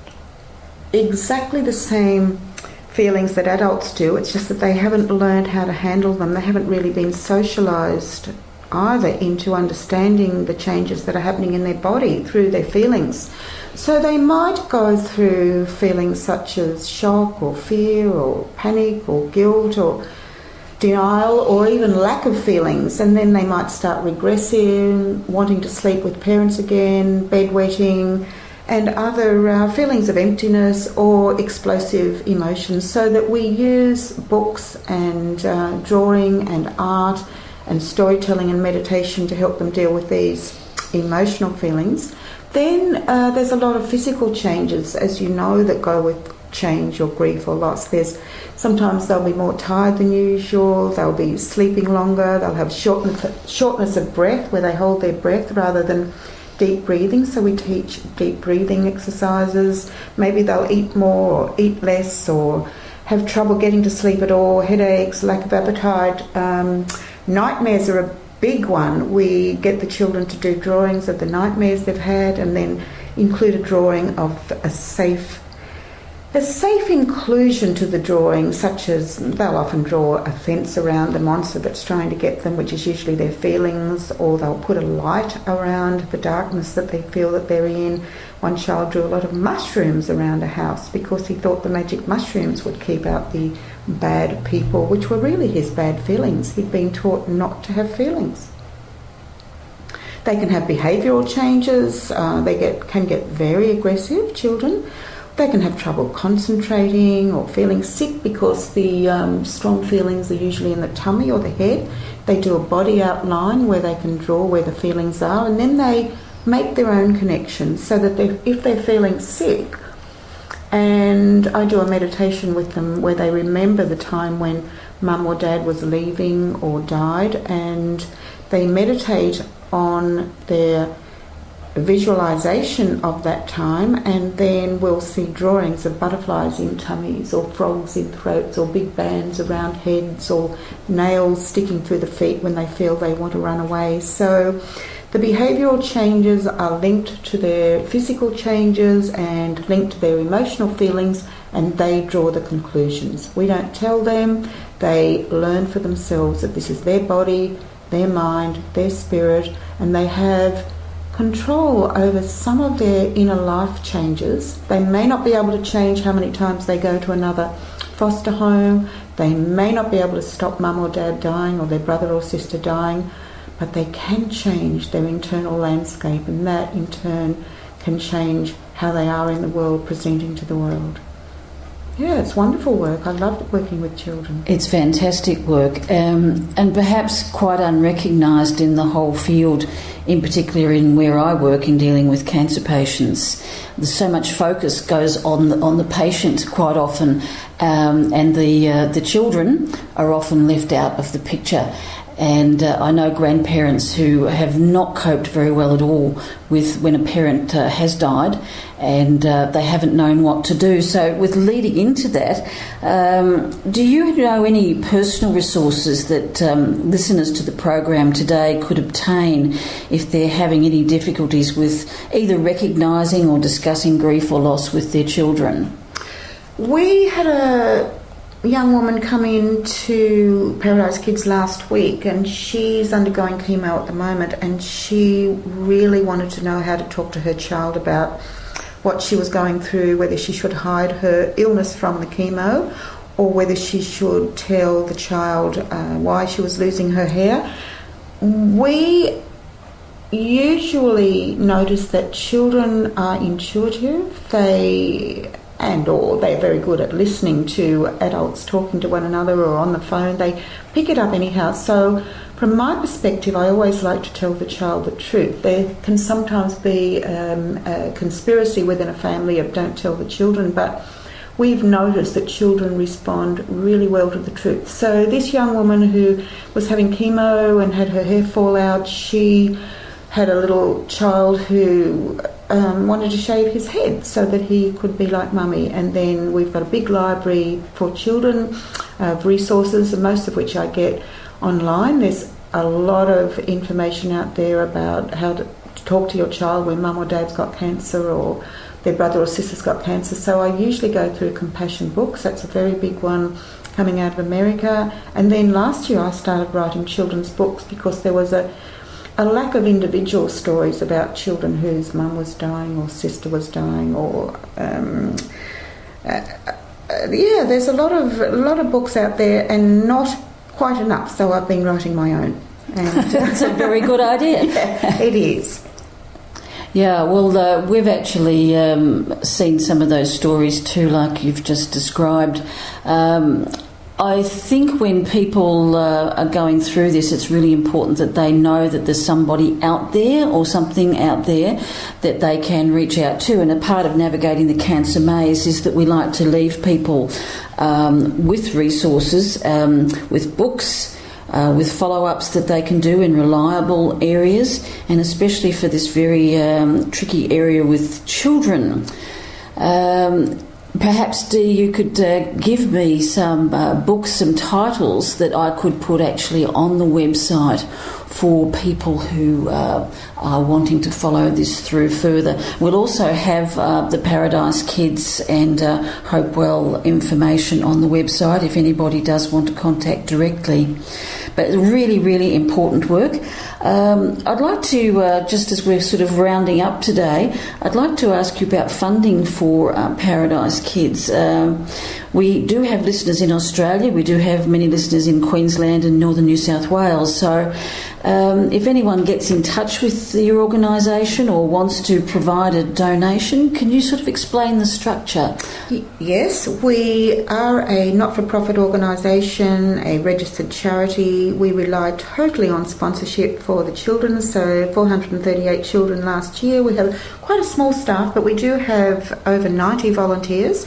exactly the same feelings that adults do. It's just that they haven't learned how to handle them. They haven't really been socialised either into understanding the changes that are happening in their body through their feelings. So they might go through feelings such as shock or fear or panic or guilt or denial or even lack of feelings, and then they might start regressing, wanting to sleep with parents again, bedwetting, and other uh, feelings of emptiness or explosive emotions. So that we use books and uh, drawing and art and storytelling and meditation to help them deal with these emotional feelings. Then uh, there's a lot of physical changes, as you know, that go with change or grief or loss. There's sometimes they'll be more tired than usual. They'll be sleeping longer. They'll have shortness, shortness of breath, where they hold their breath rather than deep breathing, so we teach deep breathing exercises. Maybe they'll eat more or eat less or have trouble getting to sleep at all, headaches, lack of appetite. Um, nightmares are a big one. We get the children to do drawings of the nightmares they've had and then include a drawing of a safe a safe inclusion to the drawing, such as they'll often draw a fence around the monster that's trying to get them, which is usually their feelings, or they'll put a light around the darkness that they feel that they're in. One child drew a lot of mushrooms around a house because he thought the magic mushrooms would keep out the bad people, which were really his bad feelings. He'd been taught not to have feelings. They can have behavioural changes. Uh, they get can get very aggressive. Children they can have trouble concentrating or feeling sick because the um, strong feelings are usually in the tummy or the head. They do a body outline where they can draw where the feelings are and then they make their own connections so that they, if they're feeling sick, and I do a meditation with them where they remember the time when mum or dad was leaving or died and they meditate on their visualization of that time, and then we'll see drawings of butterflies in tummies, or frogs in throats, or big bands around heads, or nails sticking through the feet when they feel they want to run away. So the behavioural changes are linked to their physical changes and linked to their emotional feelings, and they draw the conclusions. We don't tell them, they learn for themselves that this is their body, their mind, their spirit, and they have control over some of their inner life changes. They may not be able to change how many times they go to another foster home. They may not be able to stop mum or dad dying or their brother or sister dying, but they can change their internal landscape, and that in turn can change how they are in the world, presenting to the world. Yeah, it's wonderful work. I love working with children. It's fantastic work, um, and perhaps quite unrecognised in the whole field, in particular in where I work in dealing with cancer patients. There's so much focus goes on the, on the patient quite often, um, and the uh, the children are often left out of the picture. And uh, I know grandparents who have not coped very well at all with when a parent uh, has died and uh, they haven't known what to do. So, with leading into that, um, do you know any personal resources that um, listeners to the program today could obtain if they're having any difficulties with either recognising or discussing grief or loss with their children? We had a young woman come in to Paradise Kids last week, and she's undergoing chemo at the moment, and she really wanted to know how to talk to her child about what she was going through, whether she should hide her illness from the chemo, or whether she should tell the child uh, why she was losing her hair. We usually notice that children are intuitive. They and or they're very good at listening to adults talking to one another or on the phone. They pick it up anyhow. So from my perspective, I always like to tell the child the truth. There can sometimes be um, a conspiracy within a family of don't tell the children, but we've noticed that children respond really well to the truth. So this young woman who was having chemo and had her hair fall out, she had a little child who um, wanted to shave his head so that he could be like mummy. And then we've got a big library for children of resources, most of which I get online. There's a lot of information out there about how to, to talk to your child when mum or dad's got cancer or their brother or sister's got cancer. So I usually go through Compassion Books, that's a very big one coming out of America. And then last year I started writing children's books because there was a a lack of individual stories about children whose mum was dying or sister was dying or um, uh, uh, yeah there's a lot of a lot of books out there and not quite enough so I've been writing my own. And (laughs) that's a very good idea. (laughs) Yeah, it is. Yeah, well, uh, we've actually um, seen some of those stories too, like you've just described. Um, I think when people uh, are going through this, it's really important that they know that there's somebody out there or something out there that they can reach out to. And a part of navigating the cancer maze is that we like to leave people um, with resources, um, with books. uh, with follow ups that they can do in reliable areas, and especially for this very um, tricky area with children. Um, Perhaps, Dee, you could uh, give me some uh, books, some titles that I could put actually on the website for people who uh, are wanting to follow this through further. We'll also have uh, the Paradise Kids and uh, Hopewell information on the website if anybody does want to contact directly. But really, really important work. Um, I'd like to, uh, just as we're sort of rounding up today, I'd like to ask you about funding for uh, Paradise Kids. Um, we do have listeners in Australia, we do have many listeners in Queensland and northern New South Wales. So, um, if anyone gets in touch with your organisation or wants to provide a donation, can you sort of explain the structure? Yes, we are a not for profit organisation, a registered charity. We rely totally on sponsorship for the children, so 438 children last year. We have quite a small staff, but we do have over 90 volunteers.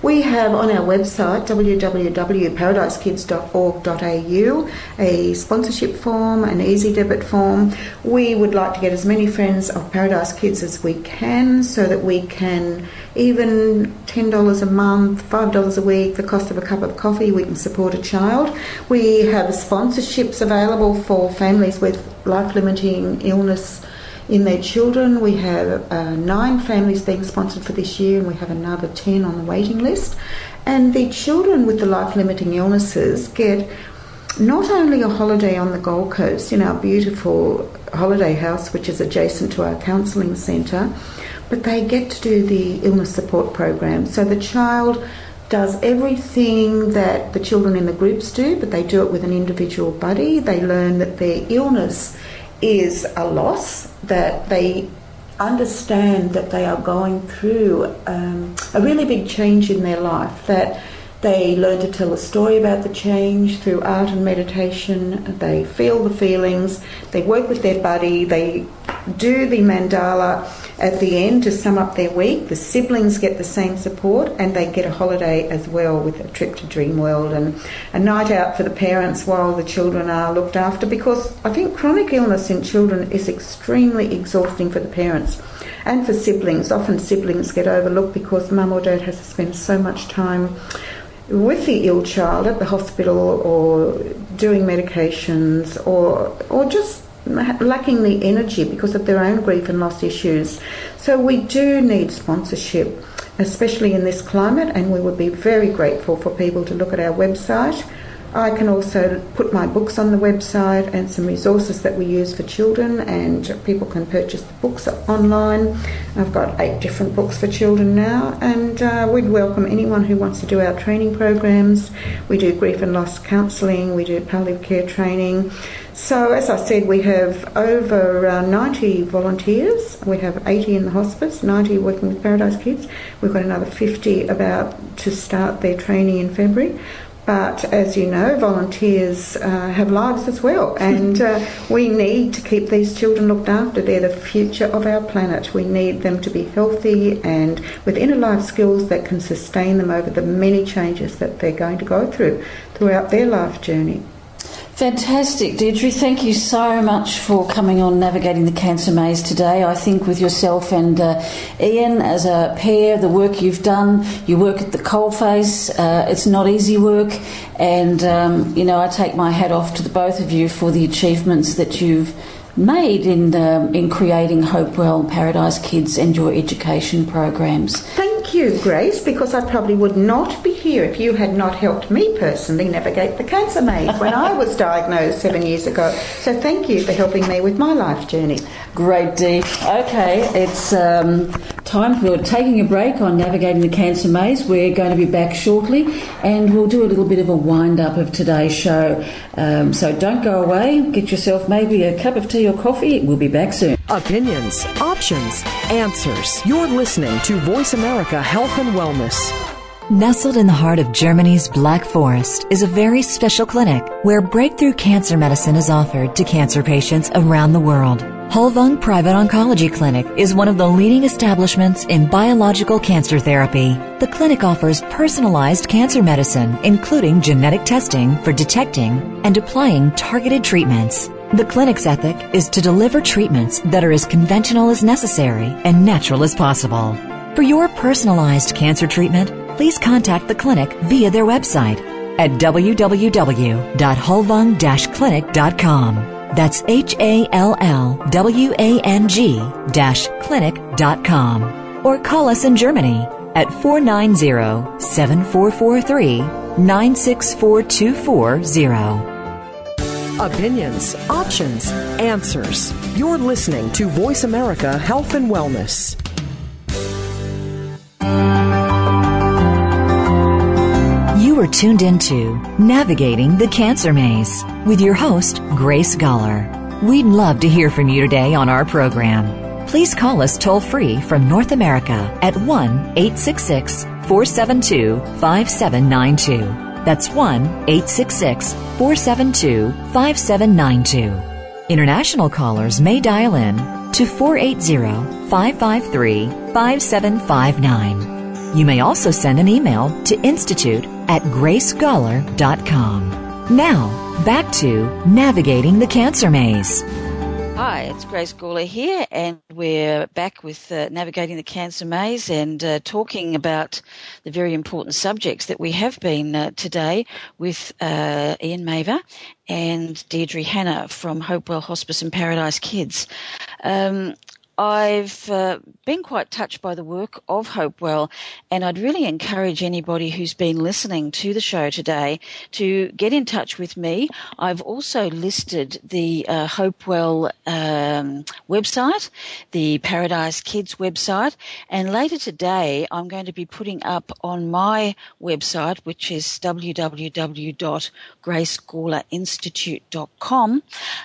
We have on our website www.paradisekids.org.au a sponsorship form, an easy debit form. We would like to get as many friends of Paradise Kids as we can so that we can even $10 a month, $5 a week, the cost of a cup of coffee, we can support a child. We have sponsorships available for families with life limiting illness in their children. We have uh, nine families being sponsored for this year, and we have another 10 on the waiting list. And the children with the life limiting illnesses get not only a holiday on the Gold Coast in our beautiful holiday house, which is adjacent to our counselling centre, but they get to do the illness support program. So the child does everything that the children in the groups do, but they do it with an individual buddy. They learn that their illness is a loss, that they understand that they are going through um, a really big change in their life, that they learn to tell a story about the change through art and meditation. They feel the feelings. They work with their body, They do the mandala at the end to sum up their week. The siblings get the same support and they get a holiday as well with a trip to Dreamworld and a night out for the parents while the children are looked after because I think chronic illness in children is extremely exhausting for the parents and for siblings. Often siblings get overlooked because mum or dad has to spend so much time with the ill child at the hospital or doing medications or or just lacking the energy because of their own grief and loss issues. So we do need sponsorship, especially in this climate, and we would be very grateful for people to look at our website I can also put my books on the website and some resources that we use for children, and people can purchase the books online. I've got eight different books for children now, and uh, we'd welcome anyone who wants to do our training programs. We do grief and loss counselling, we do palliative care training. So, as I said, we have over uh, 90 volunteers. We have 80 in the hospice, 90 working with Paradise Kids. We've got another 50 about to start their training in February. But as you know, volunteers uh, have lives as well, (laughs) and uh, we need to keep these children looked after. They're the future of our planet. We need them to be healthy and with inner life skills that can sustain them over the many changes that they're going to go through throughout their life journey. Fantastic, Deirdre. Thank you so much for coming on Navigating the Cancer Maze today. I think with yourself and uh, Ian as a pair, the work you've done, you work at the coalface, uh, it's not easy work. And, um, you know, I take my hat off to the both of you for the achievements that you've made in, in creating Hopewell Paradise Kids and your education programs. Thank you, Grace, because I probably would not be here if you had not helped me personally navigate the cancer maze when I was (laughs) diagnosed seven years ago. So thank you for helping me with my life journey. Great, Dee. Okay, it's um, time for taking a break on navigating the cancer maze. We're going to be back shortly, and we'll do a little bit of a wind up of today's show. Um, so don't go away. Get yourself maybe a cup of tea or coffee. We'll be back soon. Opinions, options, answers. You're listening to Voice America Health and Wellness. Nestled in the heart of Germany's Black Forest is a very special clinic where breakthrough cancer medicine is offered to cancer patients around the world. Hallwang Private Oncology Clinic is one of the leading establishments in biological cancer therapy. The clinic offers personalized cancer medicine, including genetic testing for detecting and applying targeted treatments. The clinic's ethic is to deliver treatments that are as conventional as necessary and natural as possible. For your personalized cancer treatment, please contact the clinic via their website at www.hallwang-clinic.com. That's H A L L W A N G clinic.com. Or call us in Germany at 490 7443 96420. Opinions, options, answers. You're listening to Voice America Health and Wellness. You are tuned into Navigating the Cancer Maze with your host, Grace Gawler. We'd love to hear from you today on our program. Please call us toll free from North America at 1 866 472 5792. That's 1 866 472 5792. International callers may dial in to 480 553 5759. You may also send an email to institute at gracegawler.com. Now, back to Navigating the Cancer Maze. Hi, it's Grace Gawler here, and we're back with uh, Navigating the Cancer Maze and uh, talking about the very important subjects that we have been uh, today with uh, Ian Mavor and Deirdre Hanna from Hopewell Hospice and Paradise Kids. Um, I've uh, been quite touched by the work of Hopewell, and I'd really encourage anybody who's been listening to the show today to get in touch with me. I've also listed the uh, Hopewell um, website, the Paradise Kids website, and later today I'm going to be putting up on my website, which is www.gracegawlerinstitute.com,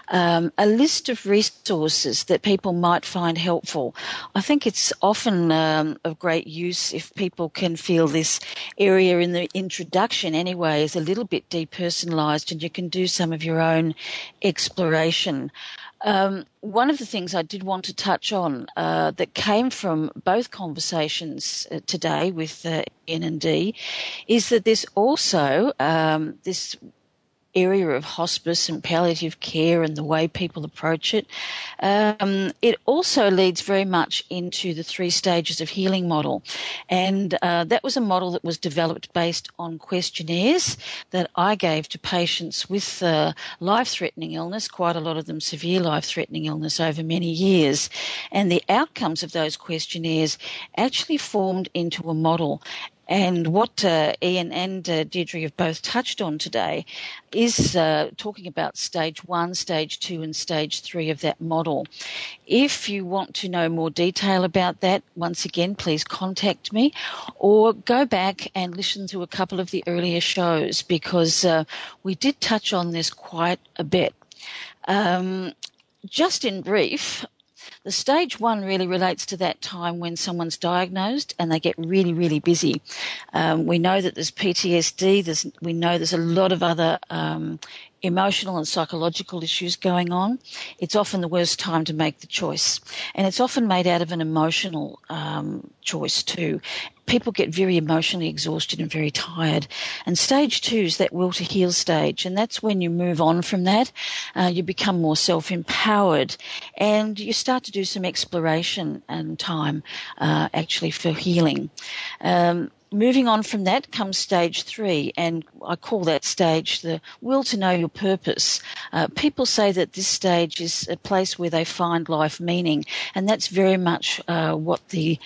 um, a list of resources that people might find helpful. I think it's often um, of great use if people can feel this area in the introduction anyway is a little bit depersonalized and you can do some of your own exploration. Um, one of the things I did want to touch on uh, that came from both conversations uh, today with uh, N and D is that there's also um, this area of hospice and palliative care and the way people approach it. Um, it also leads very much into the three stages of healing model. And uh, that was a model that was developed based on questionnaires that I gave to patients with uh, life threatening illness, quite a lot of them severe life threatening illness over many years. And the outcomes of those questionnaires actually formed into a model. And what uh, Ian and uh, Deirdre have both touched on today is uh, talking about stage one, stage two, and stage three of that model. If you want to know more detail about that, once again, please contact me or go back and listen to a couple of the earlier shows because uh, we did touch on this quite a bit. Um, just in brief, the stage one really relates to that time when someone's diagnosed and they get really, really busy. Um, we know that there's PTSD. There's, we know there's a lot of other um, emotional and psychological issues going on, it's often the worst time to make the choice. And it's often made out of an emotional um, choice too. People get very emotionally exhausted and very tired. And stage two is that will to heal stage. And that's when you move on from that. Uh, you become more self empowered and you start to do some exploration and time uh, actually for healing. Um, moving on from that comes stage three, and I call that stage the will to know your purpose. Uh, people say that this stage is a place where they find life meaning, and that's very much uh, what the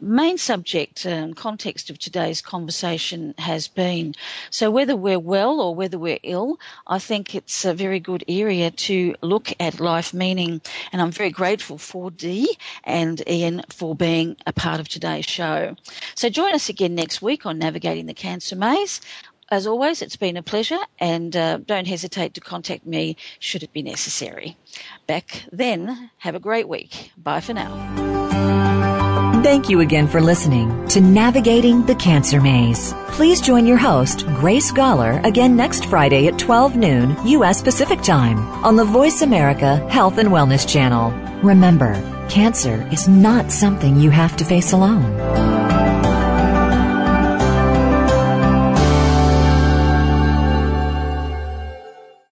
main subject and context of today's conversation has been. So whether we're well or whether we're ill, I think it's a very good area to look at life meaning. And I'm very grateful for Dee and Ian for being a part of today's show. So join us again next week on Navigating the Cancer Maze. As always, it's been a pleasure, and uh, don't hesitate to contact me should it be necessary. Back then, have a great week. Bye for now. Thank you again for listening to Navigating the Cancer Maze. Please join your host, Grace Gawler, again next Friday at 12 noon U.S. Pacific Time on the Voice America Health and Wellness Channel. Remember, cancer is not something you have to face alone.